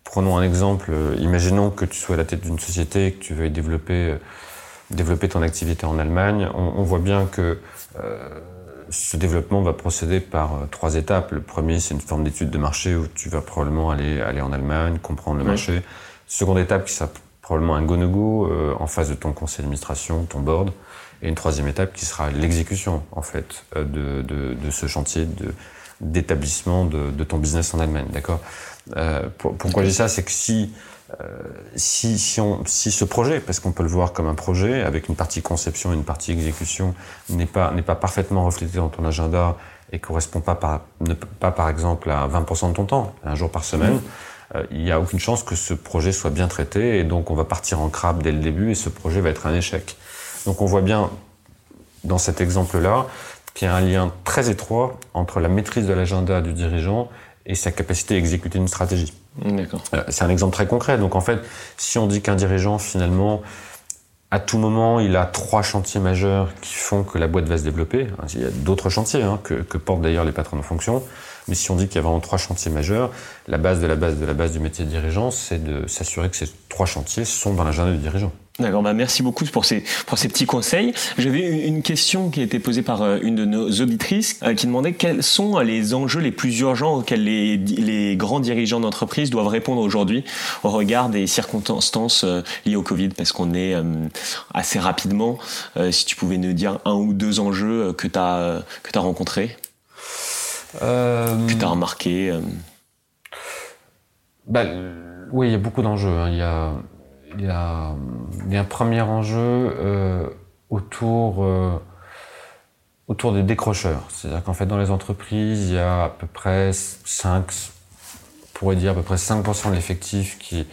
prenons un exemple. Euh, imaginons que tu sois à la tête d'une société et que tu veuilles développer, développer ton activité en Allemagne. On, on voit bien que ce développement va procéder par trois étapes. Le premier, c'est une forme d'étude de marché où tu vas probablement aller, aller en Allemagne, comprendre le oui. marché. Seconde étape qui sera probablement un go-no-go euh, en face de ton conseil d'administration, ton board. Et une troisième étape qui sera l'exécution, en fait, de, de, de, ce chantier, de, d'établissement de, de, ton business en Allemagne, d'accord? Euh, pour, Pourquoi je dis ça? C'est que si, euh, si, si, on, si ce projet, parce qu'on peut le voir comme un projet, avec une partie conception et une partie exécution, n'est pas, n'est pas parfaitement reflété dans ton agenda et correspond pas par, ne, pas par exemple à 20% de ton temps, un jour par semaine, mmh. euh, il n'y a aucune chance que ce projet soit bien traité et donc on va partir en crabe dès le début et ce projet va être un échec. Donc on voit bien dans cet exemple-là qu'il y a un lien très étroit entre la maîtrise de l'agenda du dirigeant et sa capacité à exécuter une stratégie. Euh, c'est un exemple très concret. Donc en fait, si on dit qu'un dirigeant finalement à tout moment, il a trois chantiers majeurs qui font que la boîte va se développer. Il y a d'autres chantiers hein, que, que, portent d'ailleurs les patrons en fonction. Mais si on dit qu'il y a vraiment trois chantiers majeurs, la base de la base de la base du métier de dirigeant, c'est de s'assurer que ces trois chantiers sont dans l'agenda du dirigeant. D'accord, bah merci beaucoup pour ces, pour ces petits conseils. J'avais une question qui a été posée par euh, une de nos auditrices euh, qui demandait quels sont les enjeux les plus urgents auxquels les, les grands dirigeants d'entreprise doivent répondre aujourd'hui au regard des circonstances euh, liées au Covid, parce qu'on est assez rapidement, si tu pouvais nous dire un ou deux enjeux que tu as, que as rencontrés, euh... que tu as remarqué. Bah, oui, il y a beaucoup d'enjeux. Hein. Il y a il y a, il y a un premier enjeu euh, autour, euh, autour des décrocheurs. C'est-à-dire qu'en fait, dans les entreprises, il y a à peu près 5, on pourrait dire à peu près 5% de l'effectif qui,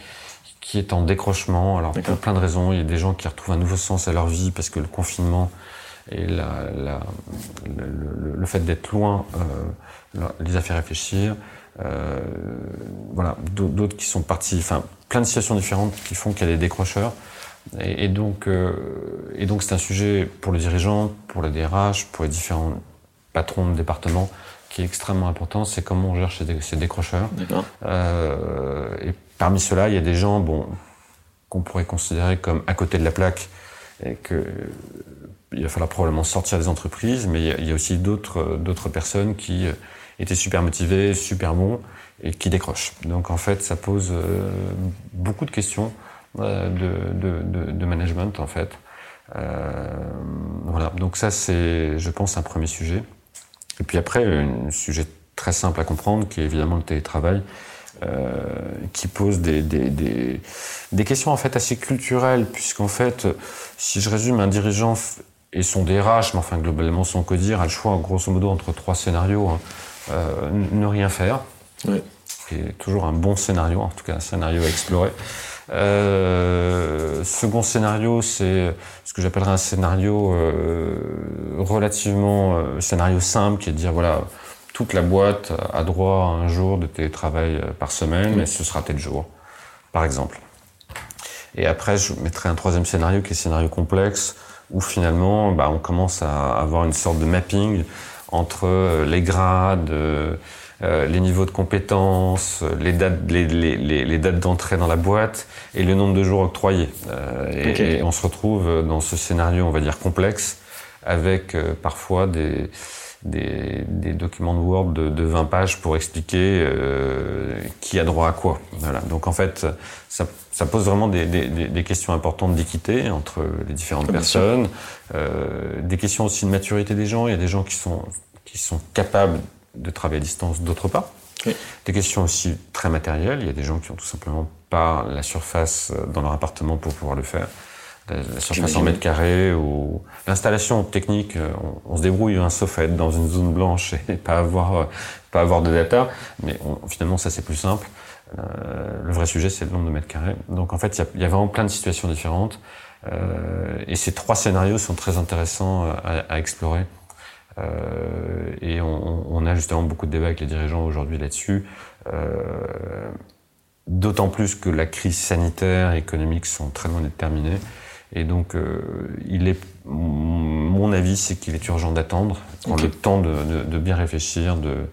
qui est en décrochement. Alors, pour plein de raisons. Il y a des gens qui retrouvent un nouveau sens à leur vie parce que le confinement et la, la, le, le, fait d'être loin euh, les a fait réfléchir. Euh, voilà, d'autres qui sont partis, enfin, plein de situations différentes qui font qu'il y a des décrocheurs. Et, et donc, euh, et donc c'est un sujet pour le dirigeant, pour la DRH, pour les différents patrons de département qui est extrêmement important. C'est comment on gère ces, ces décrocheurs. Euh, et parmi ceux-là, il y a des gens, bon, qu'on pourrait considérer comme à côté de la plaque et que il va falloir probablement sortir des entreprises, mais il y a, aussi d'autres d'autres personnes qui étaient super motivées, super bons et qui décrochent. Donc en fait, ça pose beaucoup de questions de, de, management en fait. voilà. Donc ça c'est, je pense, un premier sujet. Et puis après, un sujet très simple à comprendre, qui est évidemment le télétravail, euh, qui pose des, questions en fait assez culturelles, puisqu'en fait, si je résume, un dirigeant et son DRH, mais enfin globalement son codir, a le choix grosso modo entre trois scénarios. Hein. Euh, ne rien faire, oui. qui est toujours un bon scénario, en tout cas un scénario à explorer. Euh, second scénario, c'est ce que j'appellerais un scénario euh, relativement euh, scénario simple, qui est de dire voilà, toute la boîte a droit à un jour de télétravail euh, par semaine, et ce sera tel jour, par exemple. Et après, je mettrai un troisième scénario qui est scénario complexe, où finalement, bah, on commence à avoir une sorte de mapping entre les grades, euh, les niveaux de compétences, les dates, les, les, les dates d'entrée dans la boîte et le nombre de jours octroyés. Euh, et, on se retrouve dans ce scénario, on va dire complexe, avec euh, parfois des, des, des, documents de Word de, de 20 pages pour expliquer qui a droit à quoi. Voilà. Donc en fait, ça, ça pose vraiment des, des, des questions importantes d'équité entre les différentes personnes, des questions aussi de maturité des gens. Il y a des gens qui sont qui sont capables de travailler à distance d'autre part. Des questions aussi très matérielles. Il y a des gens qui ont tout simplement pas la surface euh, dans leur appartement pour pouvoir le faire. La surface en mètres carrés ou l'installation technique, euh, on, se débrouille, hein, sauf à être dans une zone blanche et pas avoir, euh, pas avoir de data. Mais finalement, ça c'est plus simple. Le vrai sujet, c'est le nombre de mètres carrés. Donc en fait, il y, a, vraiment plein de situations différentes. et ces trois scénarios sont très intéressants à, à explorer. Euh, et on, on, a justement beaucoup de débats avec les dirigeants aujourd'hui là-dessus. Euh, D'autant plus que la crise sanitaire et économique sont très loin d'être terminées. Et donc, euh, il est, mon avis, c'est qu'il est urgent d'attendre, prendre le temps de, de, de, bien réfléchir de,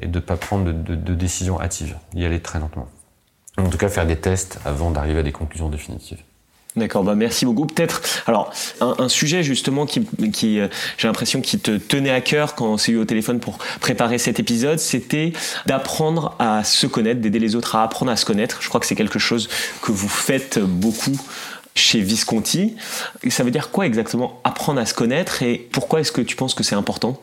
et de ne pas prendre de, de, décisions hâtives, y aller très lentement. En tout cas, faire des tests avant d'arriver à des conclusions définitives. D'accord, bah merci beaucoup. Peut-être, alors un, un, sujet justement qui, qui euh, j'ai l'impression qui te tenait à cœur quand on s'est eu au téléphone pour préparer cet épisode, c'était d'apprendre à se connaître, d'aider les autres à apprendre à se connaître. Je crois que c'est quelque chose que vous faites beaucoup chez Visconti. Et ça veut dire quoi exactement apprendre à se connaître et pourquoi est-ce que tu penses que c'est important?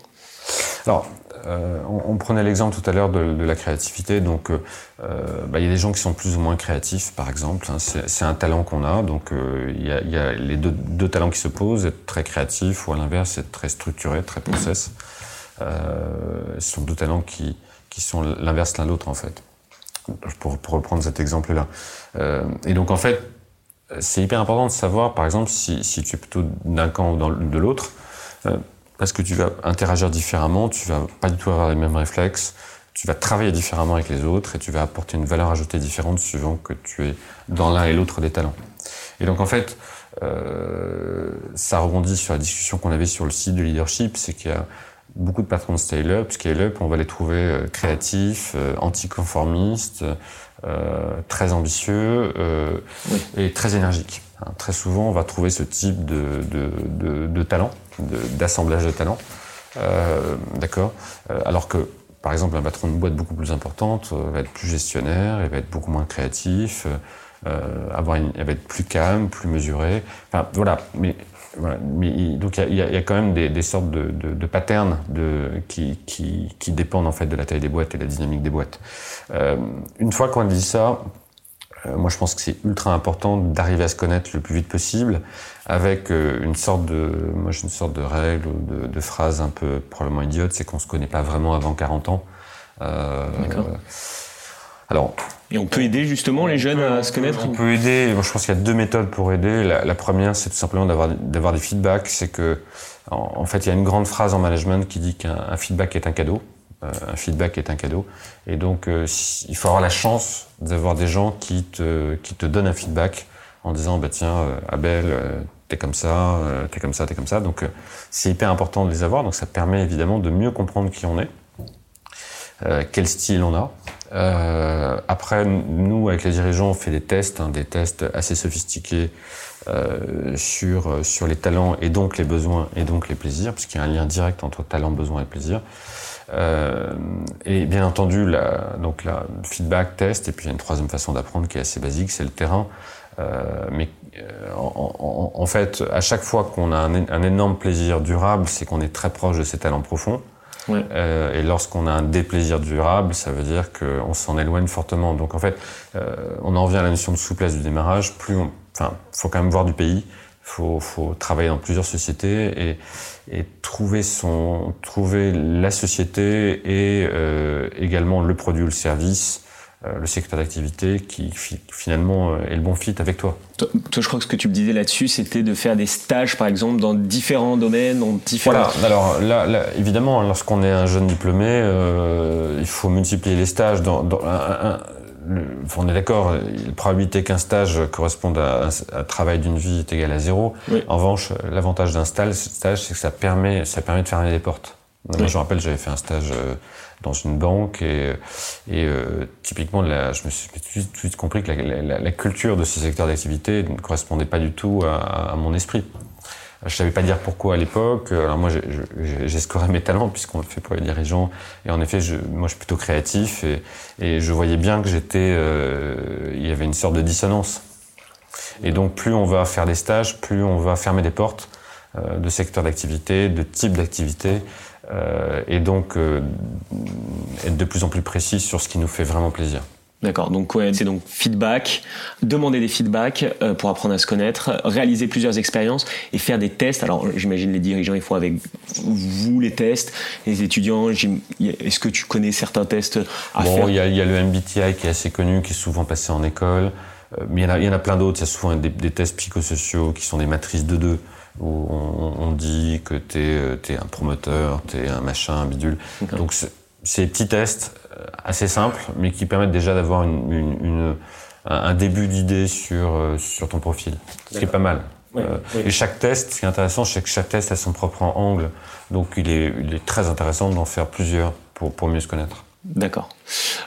Alors, euh, on, prenait l'exemple tout à l'heure de, la créativité. Donc, euh, euh, bah, il y a des gens qui sont plus ou moins créatifs, par exemple. Hein. c'est un talent qu'on a. Donc, il y, a, les deux, talents qui se posent être très créatif ou à l'inverse être très structuré, très process. ce sont deux talents qui, sont l'inverse l'un de l'autre, en fait. Pour, reprendre cet exemple-là. et donc, en fait, c'est hyper important de savoir, par exemple, si, si tu es plutôt d'un camp ou de l'autre parce que tu vas interagir différemment, tu vas pas du tout avoir les mêmes réflexes, tu vas travailler différemment avec les autres et tu vas apporter une valeur ajoutée différente suivant que tu es dans l'un et l'autre des talents. Et donc en fait, euh, ça rebondit sur la discussion qu'on avait sur le site de leadership, c'est qu'il y a beaucoup de patrons de scale-up. Scale-up, on va les trouver euh, créatifs, euh, anticonformistes, euh, très ambitieux euh, et très énergiques. Hein, très souvent, on va trouver ce type de, de, de, de talent d'assemblage de, talents. Euh, D'accord euh, Alors que, par exemple, un patron de boîte beaucoup plus importante euh, va être plus gestionnaire, il va être beaucoup moins créatif, euh, avoir il va être plus calme, plus mesuré. Enfin, voilà. Mais, voilà. mais donc, il y, y a, quand même des, des sortes de, patterns qui, qui, qui, dépendent en fait de la taille des boîtes et de la dynamique des boîtes. Euh, une fois qu'on dit ça, euh, moi, je pense que c'est ultra important d'arriver à se connaître le plus vite possible, avec euh, une sorte de, moi, j'ai une sorte de règle ou de, de, phrase un peu probablement idiote, c'est qu'on se connaît pas vraiment avant 40 ans. Euh, D'accord. Alors. Et on peut aider justement les jeunes à se connaître. On peut aider. je pense qu'il y a deux méthodes pour aider. La, la première, c'est tout simplement d'avoir d'avoir des feedbacks. C'est que, en, en, fait, il y a une grande phrase en management qui dit qu'un feedback est un cadeau. Euh, un feedback est un cadeau. Et donc, euh, il faut avoir la chance d'avoir des gens qui te, qui te donnent un feedback en disant, bah, tiens, euh, Abel, t'es comme ça, t'es comme ça, t'es comme ça. Donc, c'est hyper important de les avoir. Donc, ça permet évidemment de mieux comprendre qui on est, quel style on a. Après, nous, avec les dirigeants, on fait des tests, hein, des tests assez sophistiqués sur, sur les talents et donc les besoins et donc les plaisirs, puisqu'il y a un lien direct entre talent, besoin et plaisir. Euh, et bien entendu, la, donc la feedback, test, et puis il y a une troisième façon d'apprendre qui est assez basique, c'est le terrain. Euh, mais euh, en, en, fait, à chaque fois qu'on a un, un, énorme plaisir durable, c'est qu'on est très proche de ses talents profonds. Euh, et lorsqu'on a un déplaisir durable, ça veut dire qu'on s'en éloigne fortement. Donc en fait, on en revient à la notion de souplesse du démarrage. Plus, enfin, faut quand même voir du pays faut, faut travailler dans plusieurs sociétés et, et trouver son, trouver la société et euh, également le produit ou le service, euh, le secteur d'activité qui finalement euh, est le bon fit avec toi. toi. je crois que ce que tu me disais là-dessus, c'était de faire des stages, par exemple, dans différents domaines, dans différents. Voilà. Alors là, là évidemment, lorsqu'on est un jeune diplômé, euh, il faut multiplier les stages. Dans, dans un, un, on est d'accord, la probabilité qu'un stage corresponde à un, travail d'une vie est égale à zéro. En revanche, l'avantage d'un stage, c'est que ça permet, ça permet de fermer des portes. Moi, je me rappelle, j'avais fait un stage euh, dans une banque et, et euh, typiquement, la, je me suis tout de suite compris que la, la, la culture de ce secteur d'activité ne correspondait pas du tout à, à mon esprit. Je savais pas dire pourquoi à l'époque. Alors moi, scoré mes talents puisqu'on le fait pour les dirigeants. Et en effet, je, moi, je suis plutôt créatif et, et je voyais bien que j'étais, euh, il y avait une sorte de dissonance. Et donc, plus on va faire des stages, plus on va fermer des portes euh, de secteurs d'activité, de types d'activité, euh, et donc euh, être de plus en plus précis sur ce qui nous fait vraiment plaisir. D'accord, donc c'est donc feedback, demander des feedbacks euh, pour apprendre à se connaître, réaliser plusieurs expériences et faire des tests. Alors j'imagine les dirigeants ils font avec vous les tests, les étudiants. Est-ce que tu connais certains tests à bon, faire? il y, a, il y, a le MBTI qui est assez connu, qui est souvent passé en école, euh, mais il y en a, il y en a plein d'autres. Il y a souvent des, des, tests psychosociaux qui sont des matrices de deux où on, on dit que tu es, euh, es, un promoteur, tu es un machin, un bidule. Donc ces petits tests assez simples, mais qui permettent déjà d'avoir une, une, une, un début d'idée sur, euh, sur ton profil, ce qui est pas mal. Oui, euh, oui. Et chaque test, ce qui est intéressant, c'est que chaque test a son propre angle, donc il est, il est très intéressant d'en faire plusieurs pour, pour mieux se connaître. D'accord.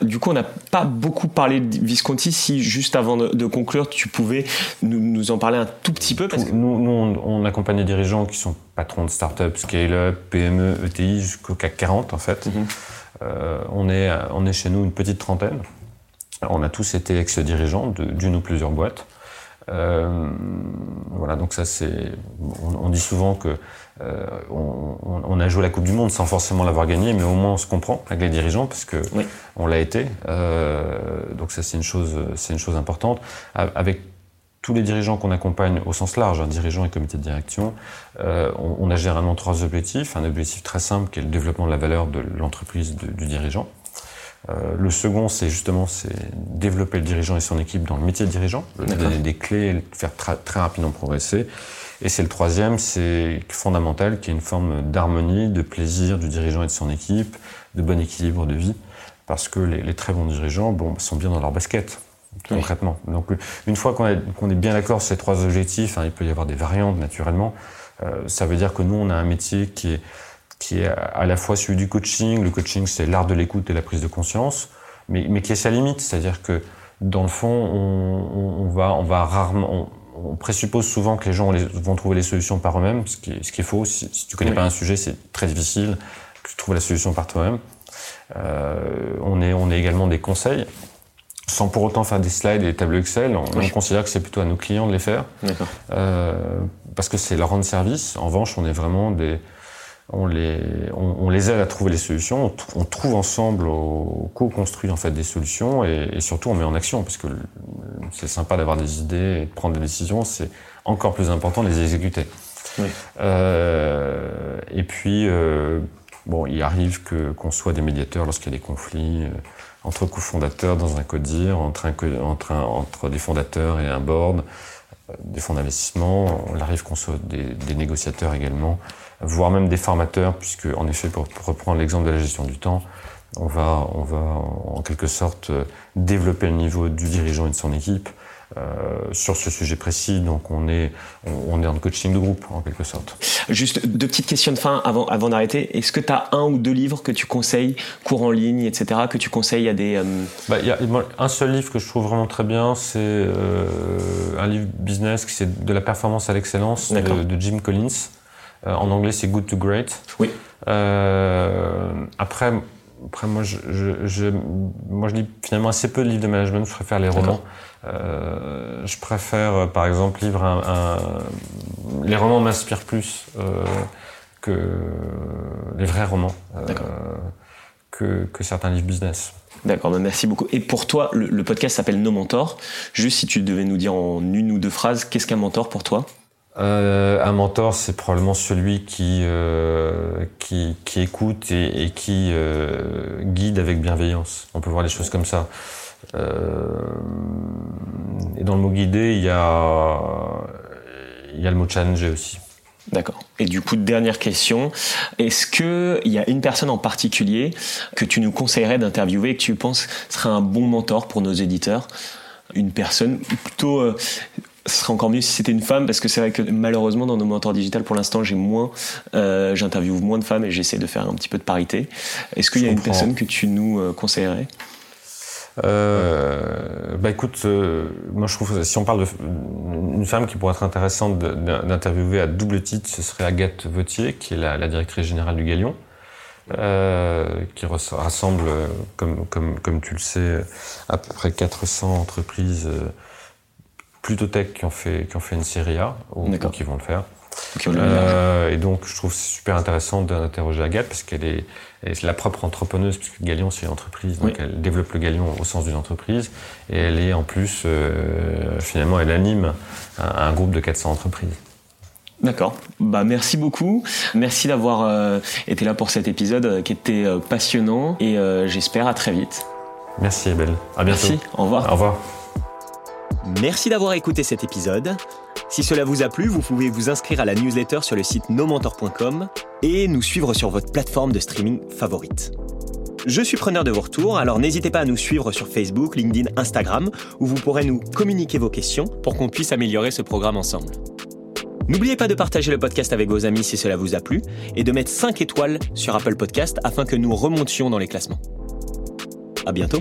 Du coup, on n'a pas beaucoup parlé de Visconti. Si juste avant de, de conclure, tu pouvais nous, nous, en parler un tout petit peu parce que... Nous, nous on, on, accompagne des dirigeants qui sont patrons de start-up, scale-up, PME, ETI, jusqu'au CAC 40 en fait. Mm -hmm. Euh, on, est, on est chez nous une petite trentaine. On a tous été ex-dirigeants d'une ou plusieurs boîtes. Euh, voilà, donc ça c'est. On, on, dit souvent que euh, on, on, a joué la Coupe du Monde sans forcément l'avoir gagnée, mais au moins on se comprend avec les dirigeants parce que oui. on l'a été. Euh, donc ça c'est une chose, c'est une chose importante. Avec tous les dirigeants qu'on accompagne au sens large, dirigeants et comités de direction, euh, on, on, a généralement trois objectifs. Un objectif très simple qui est le développement de la valeur de l'entreprise du dirigeant. Euh, le second, c'est justement c'est développer le dirigeant et son équipe dans le métier de dirigeant, donner des clés, le faire très, très rapidement progresser. Et c'est le troisième, c'est fondamental, qui est une forme d'harmonie, de plaisir du dirigeant et de son équipe, de bon équilibre de vie, parce que les, les très bons dirigeants bon, sont bien dans leur basket concrètement. Oui. Donc une fois qu'on qu est bien d'accord sur ces trois objectifs, hein, il peut y avoir des variantes naturellement. Euh, ça veut dire que nous, on a un métier qui est, qui est à la fois celui du coaching. Le coaching, c'est l'art de l'écoute et la prise de conscience, mais, mais qui est sa limite. C'est-à-dire que dans le fond, on, on, va, on va rarement... On, on, présuppose souvent que les gens vont trouver les solutions par eux-mêmes, ce qui est, ce qui est faux. Si, si tu connais oui. pas un sujet, c'est très difficile que tu trouves la solution par toi-même. Euh, on, est, on est également des conseils sans pour autant faire des slides et des tableaux Excel. On, oui. on considère que c'est plutôt à nos clients de les faire. Euh, parce que c'est leur rendre service. En revanche, on est vraiment des. On les, on, on les aide à trouver les solutions. On, trouve ensemble, on co-construit en fait des solutions et, et, surtout on met en action parce que c'est sympa d'avoir des idées et de prendre des décisions. C'est encore plus important de les exécuter. Oui. Euh, et puis, euh, bon, il arrive que qu'on soit des médiateurs lorsqu'il y a des conflits. Euh, entre cofondateurs dans un codir, entre, entre, des fondateurs et un board, euh, des fonds d'investissement. On arrive qu'on soit des, négociateurs également, voire même des formateurs, puisque en effet, pour, reprendre l'exemple de la gestion du temps, on va, on va en quelque sorte développer le niveau du dirigeant et de son équipe sur ce sujet précis. Donc on est, on, est en coaching de groupe en quelque sorte. Juste deux petites questions de fin avant, avant d'arrêter. Est-ce que tu as un ou deux livres que tu conseilles, cours en ligne, etc., que tu conseilles à des... Bah, y a un seul livre que je trouve vraiment très bien, c'est un livre business qui c'est de la performance à l'excellence de, de, Jim Collins. en anglais c'est Good to Great. Oui. après, après, moi je, je, moi, je lis finalement assez peu de livres de management. Je préfère les romans. Euh, je préfère, euh, par exemple, livre un, les romans m'inspirent plus euh, que les vrais romans, euh, que, que, certains livres business. D'accord, ben, merci beaucoup. Et pour toi, le, le podcast s'appelle Nos Mentors. Juste si tu devais nous dire en une ou deux phrases, qu'est-ce qu'un mentor pour toi? Euh, un mentor, c'est probablement celui qui, euh, qui, qui, écoute et, et qui euh, guide avec bienveillance. On peut voir les choses comme ça. Euh, et dans le mot guider, il y a, il y a le mot challenger aussi. D'accord. Et du coup, dernière question. Est-ce qu'il y a une personne en particulier que tu nous conseillerais d'interviewer et que tu penses serait un bon mentor pour nos éditeurs? Une personne plutôt euh, ce serait encore mieux si c'était une femme parce que c'est vrai que malheureusement dans nos mentors digital pour l'instant j'ai moins euh, j'interviewe moins de femmes et j'essaie de faire un petit peu de parité est-ce qu'il y a une personne que tu nous euh, conseillerais? Euh, bah écoute, euh, moi je trouve si on parle d'une femme qui pourrait être intéressante d'interviewer à double titre, ce serait Agathe Vautier, qui est la, la directrice générale du Galion, euh, qui rassemble, comme, comme, comme tu le sais, à peu près 400 entreprises plutôt tech qui ont fait, qui ont fait une série A, ou, qui vont le faire. Euh, et donc, je trouve super intéressant d'interroger Agathe parce qu'elle est, est, la propre entrepreneuse, puisque Galion, c'est une entreprise. Donc, elle développe le Galion au sens d'une entreprise. Et elle est en plus, euh, finalement, elle anime un, groupe de 400 entreprises. D'accord. Bah merci beaucoup. Merci d'avoir euh, été là pour cet épisode euh, qui était euh, passionnant et j'espère à très vite. Merci Ebel. À bientôt. Merci. Au revoir. Au revoir. Merci d'avoir écouté cet épisode. Si cela vous a plu, vous pouvez vous inscrire à la newsletter sur le site nomentor.com et nous suivre sur votre plateforme de streaming favorite. Je suis preneur de vos retours, alors n'hésitez pas à nous suivre sur Facebook, LinkedIn, Instagram, où vous pourrez nous communiquer vos questions pour qu'on puisse améliorer ce programme ensemble. N'oubliez pas de partager le podcast avec vos amis si cela vous a plu et de mettre 5 étoiles sur Apple Podcast afin que nous remontions dans les classements. À bientôt!